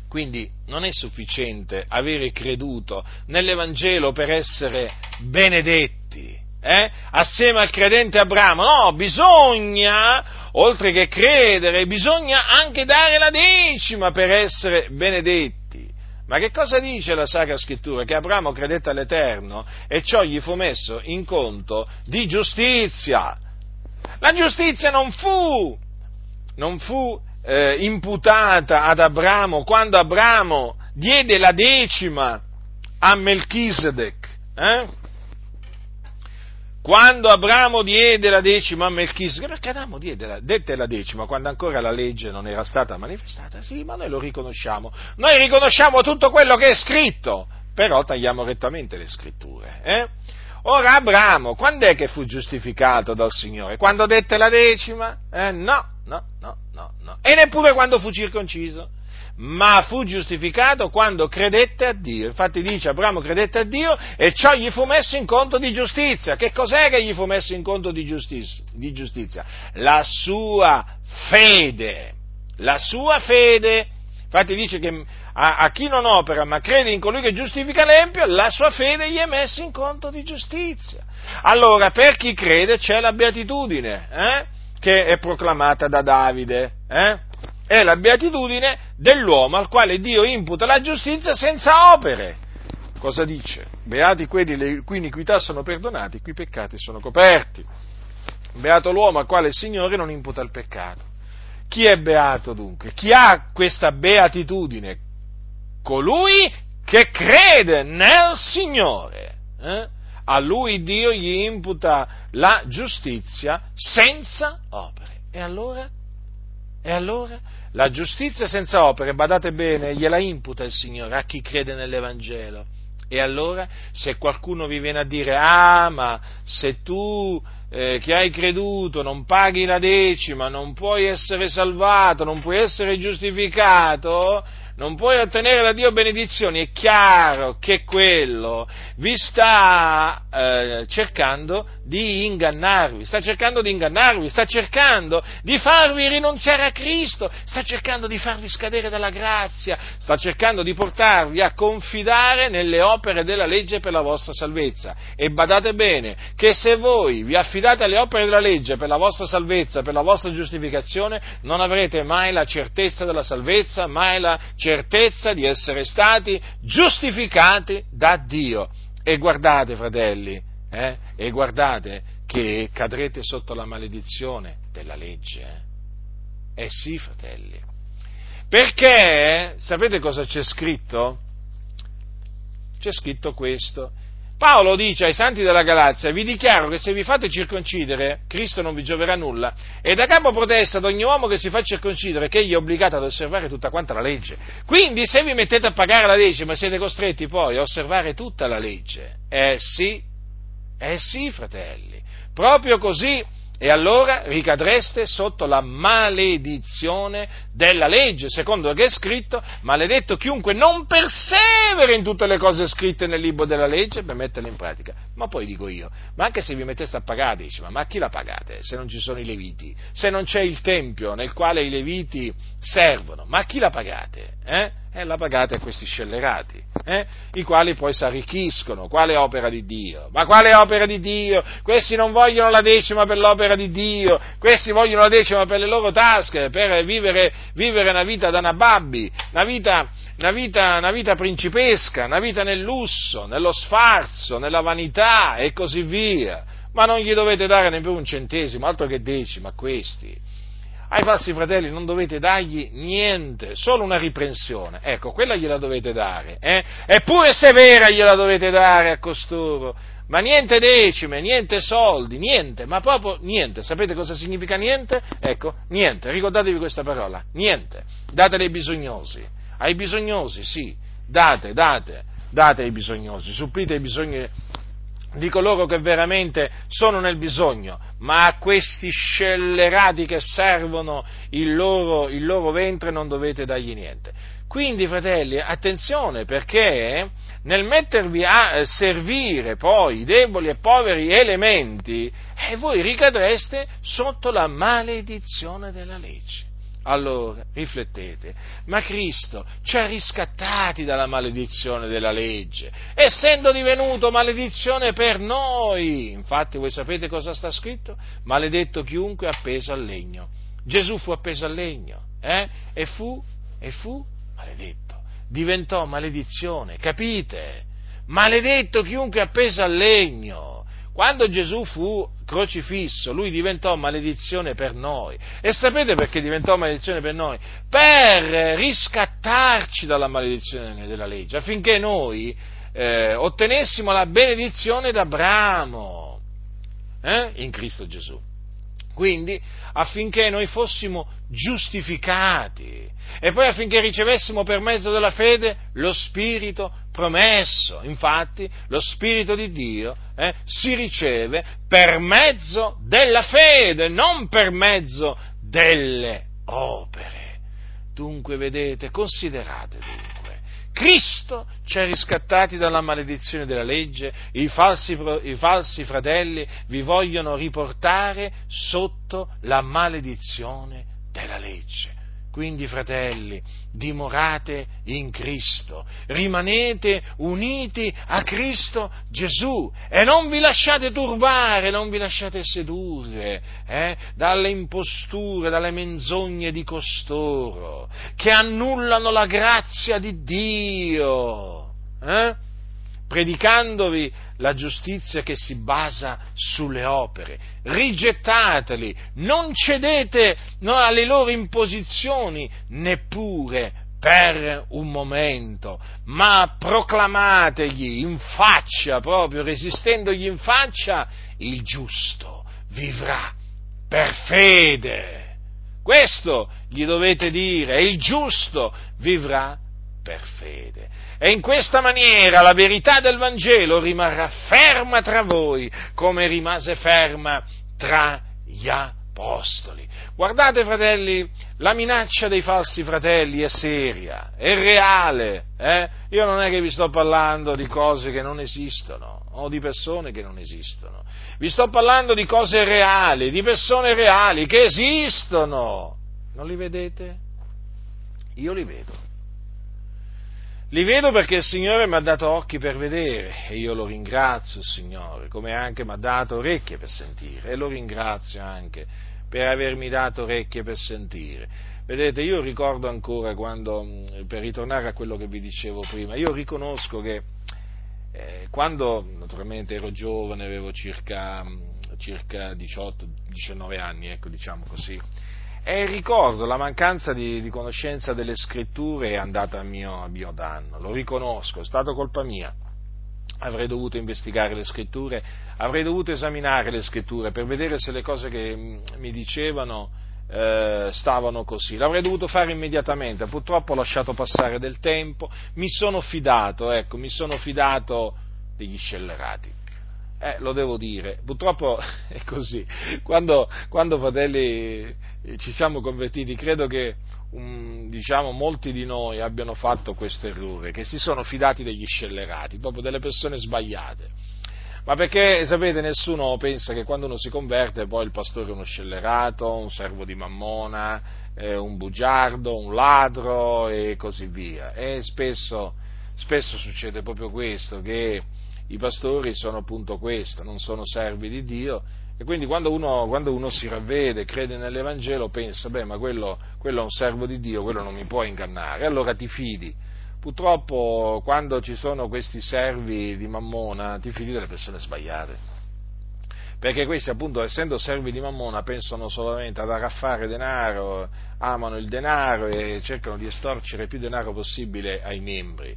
Quindi non è sufficiente avere creduto nell'Evangelo per essere benedetti eh? assieme al credente Abramo. No, bisogna, oltre che credere, bisogna anche dare la decima per essere benedetti. Ma che cosa dice la Sacra Scrittura? Che Abramo credette all'Eterno e ciò gli fu messo in conto di giustizia. La giustizia non fu, non fu eh, imputata ad Abramo quando Abramo diede la decima a Melchisedec. Eh? Quando Abramo diede la decima a Melchisedec, perché Adamo la, dette la decima quando ancora la legge non era stata manifestata, sì, ma noi lo riconosciamo. Noi riconosciamo tutto quello che è scritto, però tagliamo rettamente le scritture. Eh? Ora Abramo, quando è che fu giustificato dal Signore? Quando dette la decima? Eh, no, no, no, no, no. E neppure quando fu circonciso ma fu giustificato quando credette a Dio. Infatti dice Abramo credette a Dio e ciò gli fu messo in conto di giustizia. Che cos'è che gli fu messo in conto di giustizia? Di giustizia? La sua fede. La sua fede. Infatti dice che a, a, chi non opera ma crede in colui che giustifica l'empio, la sua fede gli è messa in conto di giustizia. Allora, per chi crede c'è la beatitudine, eh? che è proclamata da Davide. Eh? È la beatitudine dell'uomo al quale Dio imputa la giustizia senza opere. Cosa dice? Beati quelli le cui iniquità sono perdonati, i cui peccati sono coperti. Beato l'uomo al quale il Signore non imputa il peccato. Chi è beato dunque? Chi ha questa beatitudine? Colui che crede nel Signore. Eh? A lui Dio gli imputa la giustizia senza opere. E allora? E allora? La giustizia senza opere, badate bene, gliela imputa il Signore a chi crede nell'Evangelo. E allora, se qualcuno vi viene a dire, ah, ma se tu eh, che hai creduto non paghi la decima, non puoi essere salvato, non puoi essere giustificato, non puoi ottenere da Dio benedizioni, è chiaro che quello vi sta eh, cercando di ingannarvi, sta cercando di ingannarvi, sta cercando di farvi rinunziare a Cristo, sta cercando di farvi scadere dalla grazia, sta cercando di portarvi a confidare nelle opere della legge per la vostra salvezza. E badate bene che se voi vi affidate alle opere della legge per la vostra salvezza, per la vostra giustificazione, non avrete mai la certezza della salvezza, mai la certezza di essere stati giustificati da Dio. E guardate, fratelli, eh, e guardate che cadrete sotto la maledizione della legge. Eh, eh sì, fratelli. Perché, sapete cosa c'è scritto? C'è scritto questo. Paolo dice ai santi della Galazia, vi dichiaro che se vi fate circoncidere, Cristo non vi gioverà nulla, e da capo protesta ad ogni uomo che si fa circoncidere che egli è obbligato ad osservare tutta quanta la legge. Quindi se vi mettete a pagare la decima siete costretti poi a osservare tutta la legge. Eh sì, eh sì, fratelli, proprio così e allora ricadreste sotto la maledizione della legge, secondo che è scritto, maledetto chiunque non persevera in tutte le cose scritte nel libro della legge per metterle in pratica. Ma poi dico io, ma anche se vi metteste a pagare, dici, ma, ma a chi la pagate se non ci sono i leviti? Se non c'è il tempio nel quale i leviti servono, ma a chi la pagate? Eh? E la pagate a questi scellerati, eh? i quali poi si arricchiscono. Quale opera di Dio? Ma quale opera di Dio? Questi non vogliono la decima per l'opera di Dio, questi vogliono la decima per le loro tasche, per vivere, vivere una vita da nababbi, una vita, una, vita, una vita principesca, una vita nel lusso, nello sfarzo, nella vanità e così via. Ma non gli dovete dare neppure un centesimo, altro che decima a questi ai falsi fratelli non dovete dargli niente, solo una riprensione. Ecco, quella gliela dovete dare. Eh? Eppure severa gliela dovete dare a costoro. Ma niente decime, niente soldi, niente, ma proprio niente. Sapete cosa significa niente? Ecco, niente. Ricordatevi questa parola, niente. Date ai bisognosi. Ai bisognosi, sì. Date, date, date ai bisognosi. Supplite ai bisogni di coloro che veramente sono nel bisogno, ma a questi scellerati che servono il loro, il loro ventre non dovete dargli niente. Quindi, fratelli, attenzione perché nel mettervi a servire poi i deboli e poveri elementi, eh, voi ricadreste sotto la maledizione della legge. Allora, riflettete, ma Cristo ci ha riscattati dalla maledizione della legge, essendo divenuto maledizione per noi. Infatti, voi sapete cosa sta scritto? Maledetto chiunque appeso al legno. Gesù fu appeso al legno, eh? E fu, e fu maledetto. Diventò maledizione, capite? Maledetto chiunque appeso al legno. Quando Gesù fu crocifisso, lui diventò maledizione per noi. E sapete perché diventò maledizione per noi? Per riscattarci dalla maledizione della legge, affinché noi eh, ottenessimo la benedizione d'Abramo eh, in Cristo Gesù. Quindi affinché noi fossimo giustificati e poi affinché ricevessimo per mezzo della fede lo Spirito promesso. Infatti lo Spirito di Dio eh, si riceve per mezzo della fede, non per mezzo delle opere. Dunque, vedete, considerate dunque Cristo ci ha riscattati dalla maledizione della legge, i falsi, i falsi, fratelli vi vogliono riportare sotto la maledizione della legge. Quindi, fratelli, dimorate in Cristo, rimanete uniti a Cristo Gesù e non vi lasciate turbare, non vi lasciate sedurre eh, dalle imposture, dalle menzogne di costoro, che annullano la grazia di Dio. Eh? Predicandovi la giustizia che si basa sulle opere. Rigettateli, non cedete alle loro imposizioni neppure per un momento, ma proclamategli in faccia, proprio resistendogli in faccia, il giusto vivrà per fede. Questo gli dovete dire, il giusto vivrà per fede. E in questa maniera la verità del Vangelo rimarrà ferma tra voi, come rimase ferma tra Jacopo apostoli. Guardate, fratelli, la minaccia dei falsi fratelli è seria, è reale. Eh? Io non è che vi sto parlando di cose che non esistono o di persone che non esistono. Vi sto parlando di cose reali, di persone reali che esistono. Non li vedete? Io li vedo. Li vedo perché il Signore mi ha dato occhi per vedere e io lo ringrazio, Signore, come anche mi ha dato orecchie per sentire e lo ringrazio anche per avermi dato orecchie per sentire. Vedete, io ricordo ancora quando, per ritornare a quello che vi dicevo prima, io riconosco che eh, quando naturalmente ero giovane, avevo circa, circa 18-19 anni, ecco diciamo così, e ricordo la mancanza di, di, conoscenza delle scritture è andata a mio, a mio danno, lo riconosco, è stata colpa mia. Avrei dovuto investigare le scritture, avrei dovuto esaminare le scritture per vedere se le cose che mi dicevano eh, stavano così. L'avrei dovuto fare immediatamente, purtroppo ho lasciato passare del tempo, mi sono fidato, ecco, mi sono fidato degli scellerati. Eh, lo devo dire, purtroppo è così. Quando, quando fratelli ci siamo convertiti, credo che um, diciamo, molti di noi abbiano fatto questo errore, che si sono fidati degli scellerati, proprio delle persone sbagliate. Ma perché, sapete, nessuno pensa che quando uno si converte poi il pastore è uno scellerato, un servo di mammona, eh, un bugiardo, un ladro e così via. E spesso, spesso succede proprio questo, che i pastori sono appunto questo, non sono servi di Dio e quindi quando uno, quando uno si ravvede, crede nell'Evangelo, pensa, beh, ma quello, quello è un servo di Dio, quello non mi può ingannare, allora ti fidi. Purtroppo quando ci sono questi servi di Mammona ti fidi delle persone sbagliate perché questi appunto essendo servi di Mammona pensano solamente ad arraffare denaro, amano il denaro e cercano di estorcere più denaro possibile ai membri.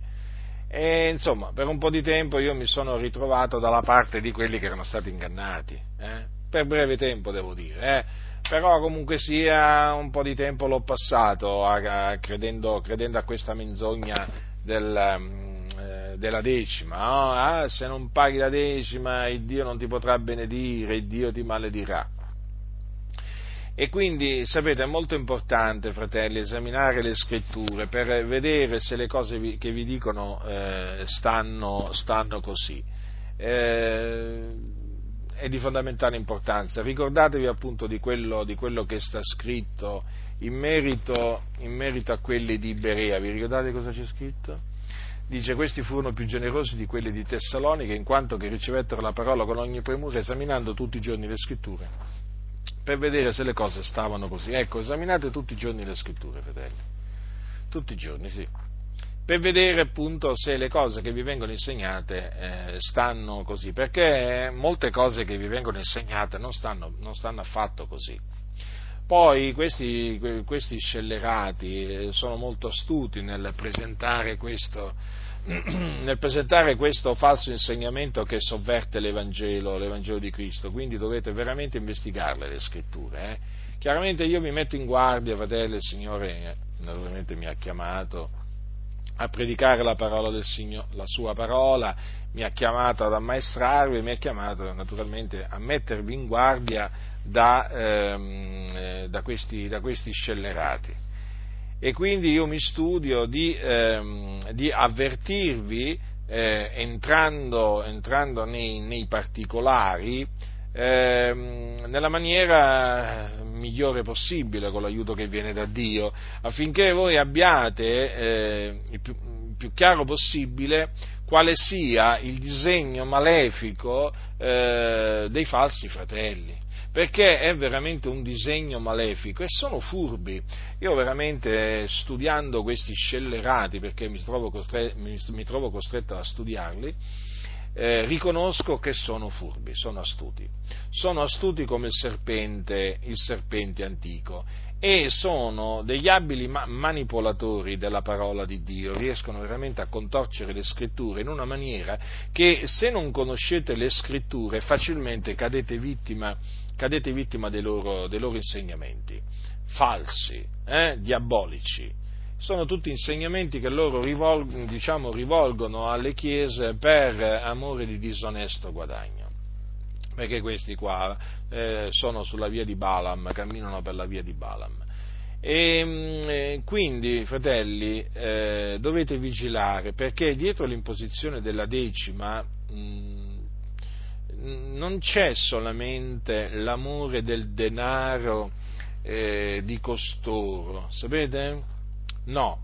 E insomma, per un po' di tempo io mi sono ritrovato dalla parte di quelli che erano stati ingannati, eh? per breve tempo devo dire, eh? però comunque sia un po' di tempo l'ho passato a, a, credendo, credendo, a questa menzogna del, um, eh, della decima, no? ah, se non paghi la decima il Dio non ti potrà benedire, il Dio ti maledirà. E quindi, sapete, è molto importante, fratelli, esaminare le scritture per vedere se le cose che vi dicono eh, stanno, stanno, così. Eh, è di fondamentale importanza. Ricordatevi appunto di quello, di quello che sta scritto in merito, in merito, a quelli di Berea. Vi ricordate cosa c'è scritto? Dice, questi furono più generosi di quelli di Tessalonica, in quanto che ricevettero la parola con ogni premura, esaminando tutti i giorni le scritture per vedere se le cose stavano così. Ecco, esaminate tutti i giorni le scritture, fratelli. Tutti i giorni, sì. Per vedere appunto se le cose che vi vengono insegnate eh, stanno così, perché molte cose che vi vengono insegnate non stanno, non stanno affatto così. Poi questi, questi scellerati eh, sono molto astuti nel presentare questo, nel presentare questo falso insegnamento che sovverte l'Evangelo, l'Evangelo di Cristo, quindi dovete veramente investigarle le scritture. Eh? Chiaramente io mi metto in guardia, fratello, il Signore eh, naturalmente mi ha chiamato a predicare la parola del Signore, la sua parola, mi ha chiamato ad ammaestrarvi mi ha chiamato naturalmente a mettervi in guardia da, ehm, eh, da, questi, da questi scellerati e quindi io mi studio di, ehm, di avvertirvi eh, entrando, entrando nei, nei, particolari ehm, nella maniera migliore possibile con l'aiuto che viene da Dio affinché voi abbiate eh, il, più, più, chiaro possibile quale sia il disegno malefico eh, dei falsi fratelli perché è veramente un disegno malefico e sono furbi. Io veramente studiando questi scellerati, perché mi trovo, costretto, mi trovo costretto a studiarli, eh, riconosco che sono furbi, sono astuti. Sono astuti come il serpente, il serpente antico e sono degli abili manipolatori della parola di Dio, riescono veramente a contorcere le scritture in una maniera che se non conoscete le scritture facilmente cadete vittima cadete vittima dei loro, dei loro insegnamenti, falsi, eh, diabolici. Sono tutti insegnamenti che loro rivolgono, diciamo, rivolgono alle chiese per amore di disonesto guadagno. perché questi qua eh, sono sulla via di Balaam, camminano per la via di Balaam. E mm, eh, quindi, fratelli, eh, dovete vigilare perché dietro l'imposizione della decima mh, mm, non c'è solamente l'amore del denaro eh, di costoro, sapete? No,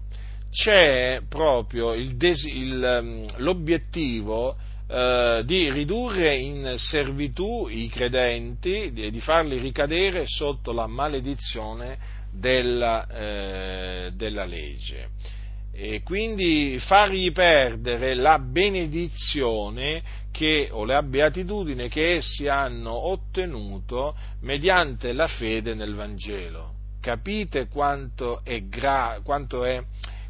c'è proprio il des- il, mm, l'obiettivo eh, di ridurre in servitù i credenti, di, di farli ricadere sotto la maledizione della, eh, della legge e quindi fargli perdere la benedizione che, o la beatitudine che essi hanno ottenuto mediante la fede nel Vangelo. Capite quanto è, gra- quanto è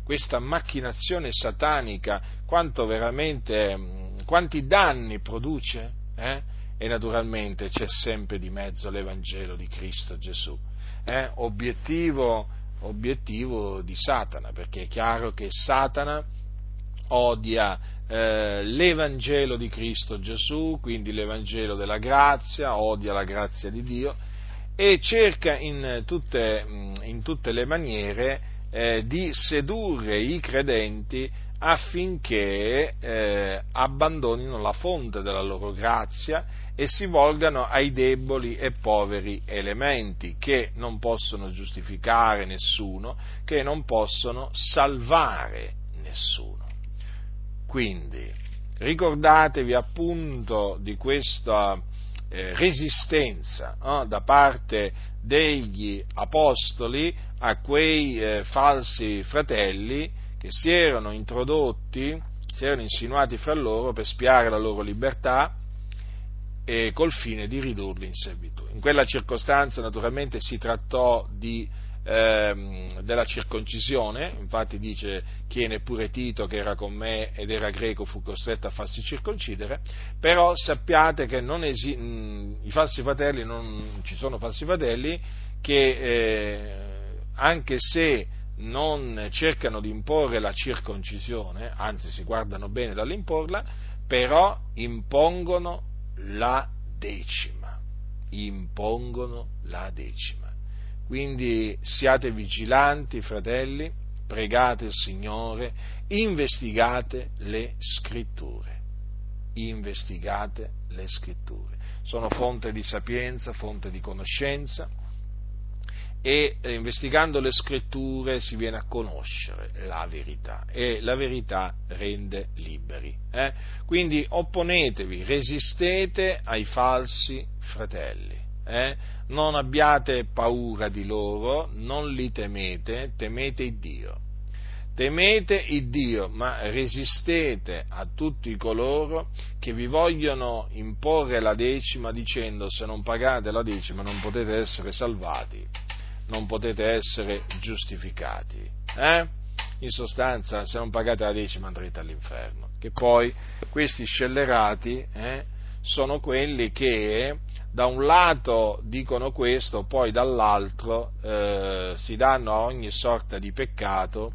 questa macchinazione satanica, quanto veramente quanti danni produce? Eh? E naturalmente c'è sempre di mezzo l'Evangelo di Cristo Gesù, eh? obiettivo, obiettivo di Satana, perché è chiaro che Satana odia eh, l'Evangelo di Cristo Gesù, quindi l'Evangelo della grazia, odia la grazia di Dio e cerca in tutte, in tutte le maniere eh, di sedurre i credenti affinché eh, abbandonino la fonte della loro grazia e si volgano ai deboli e poveri elementi che non possono giustificare nessuno, che non possono salvare nessuno. Quindi ricordatevi appunto di questa eh, resistenza eh, da parte degli apostoli a quei eh, falsi fratelli che si erano introdotti, si erano insinuati fra loro per spiare la loro libertà e col fine di ridurli in servitù. In quella circostanza naturalmente si trattò di, ehm, della circoncisione, infatti dice chi neppure Tito che era con me ed era greco fu costretto a farsi circoncidere, però sappiate che esi- mh, i falsi fratelli, non ci sono falsi fratelli che eh, anche se non cercano di imporre la circoncisione, anzi si guardano bene dall'imporla, però impongono la decima, impongono la decima. Quindi siate vigilanti, fratelli, pregate il Signore, investigate le scritture, investigate le scritture. Sono fonte di sapienza, fonte di conoscenza e eh, investigando le scritture si viene a conoscere la verità e la verità rende liberi. Eh? Quindi opponetevi, resistete ai falsi fratelli. Eh? Non abbiate paura di loro, non li temete, temete il Dio. Temete il Dio, ma resistete a tutti coloro che vi vogliono imporre la decima dicendo se non pagate la decima non potete essere salvati non potete essere giustificati. Eh? In sostanza, se non pagate la decima andrete all'inferno. Che poi questi scellerati eh, sono quelli che da un lato dicono questo, poi dall'altro eh, si danno a ogni sorta di peccato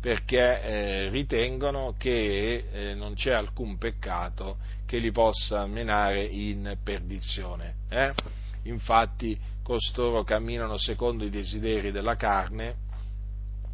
perché eh, ritengono che eh, non c'è alcun peccato che li possa menare in perdizione. Eh? Infatti costoro camminano secondo i desideri della carne,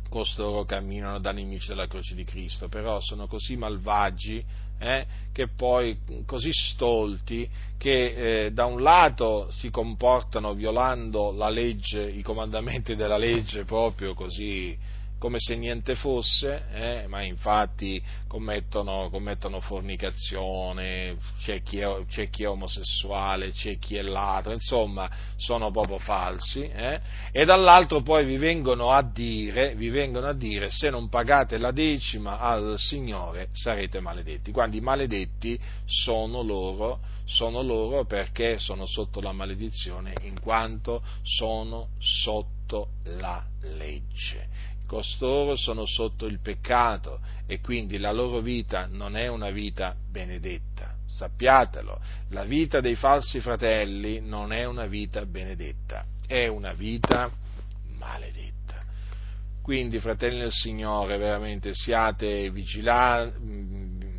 costoro camminano da nemici della croce di Cristo, però sono così malvagi eh, che poi così stolti che eh, da un lato si comportano violando la legge, i comandamenti della legge proprio così come se niente fosse, eh, ma infatti commettono, commettono fornicazione, c'è chi, è, c'è chi, è, omosessuale, c'è chi è ladro, insomma sono proprio falsi, eh, e dall'altro poi vi vengono, a dire, vi vengono a dire se non pagate la decima al Signore sarete maledetti, quando i maledetti sono loro, sono loro perché sono sotto la maledizione in quanto sono sotto la legge costoro sono sotto il peccato e quindi la loro vita non è una vita benedetta. Sappiatelo, la vita dei falsi fratelli non è una vita benedetta, è una vita maledetta. Quindi, fratelli del Signore, veramente siate vigila-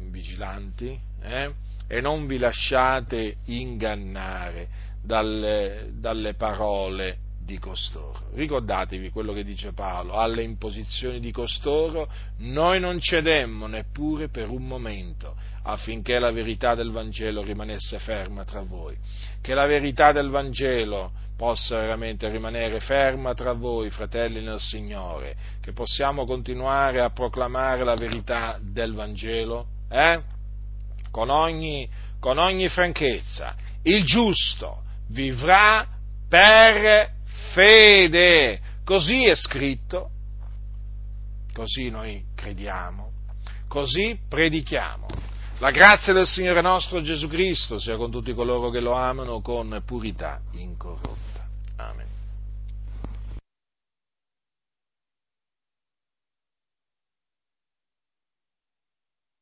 vigilanti, eh? e non vi lasciate ingannare dalle, dalle parole di costoro. Ricordatevi quello che dice Paolo, alle imposizioni di costoro noi non cedemmo neppure per un momento affinché la verità del Vangelo rimanesse ferma tra voi. Che la verità del Vangelo possa veramente rimanere ferma tra voi, fratelli nel Signore, che possiamo continuare a proclamare la verità del Vangelo, eh? con, ogni, con ogni franchezza. Il giusto vivrà per fede. Così è scritto, così noi crediamo, così predichiamo. La grazia del Signore nostro Gesù Cristo sia con tutti coloro che lo amano con purità incorrotta.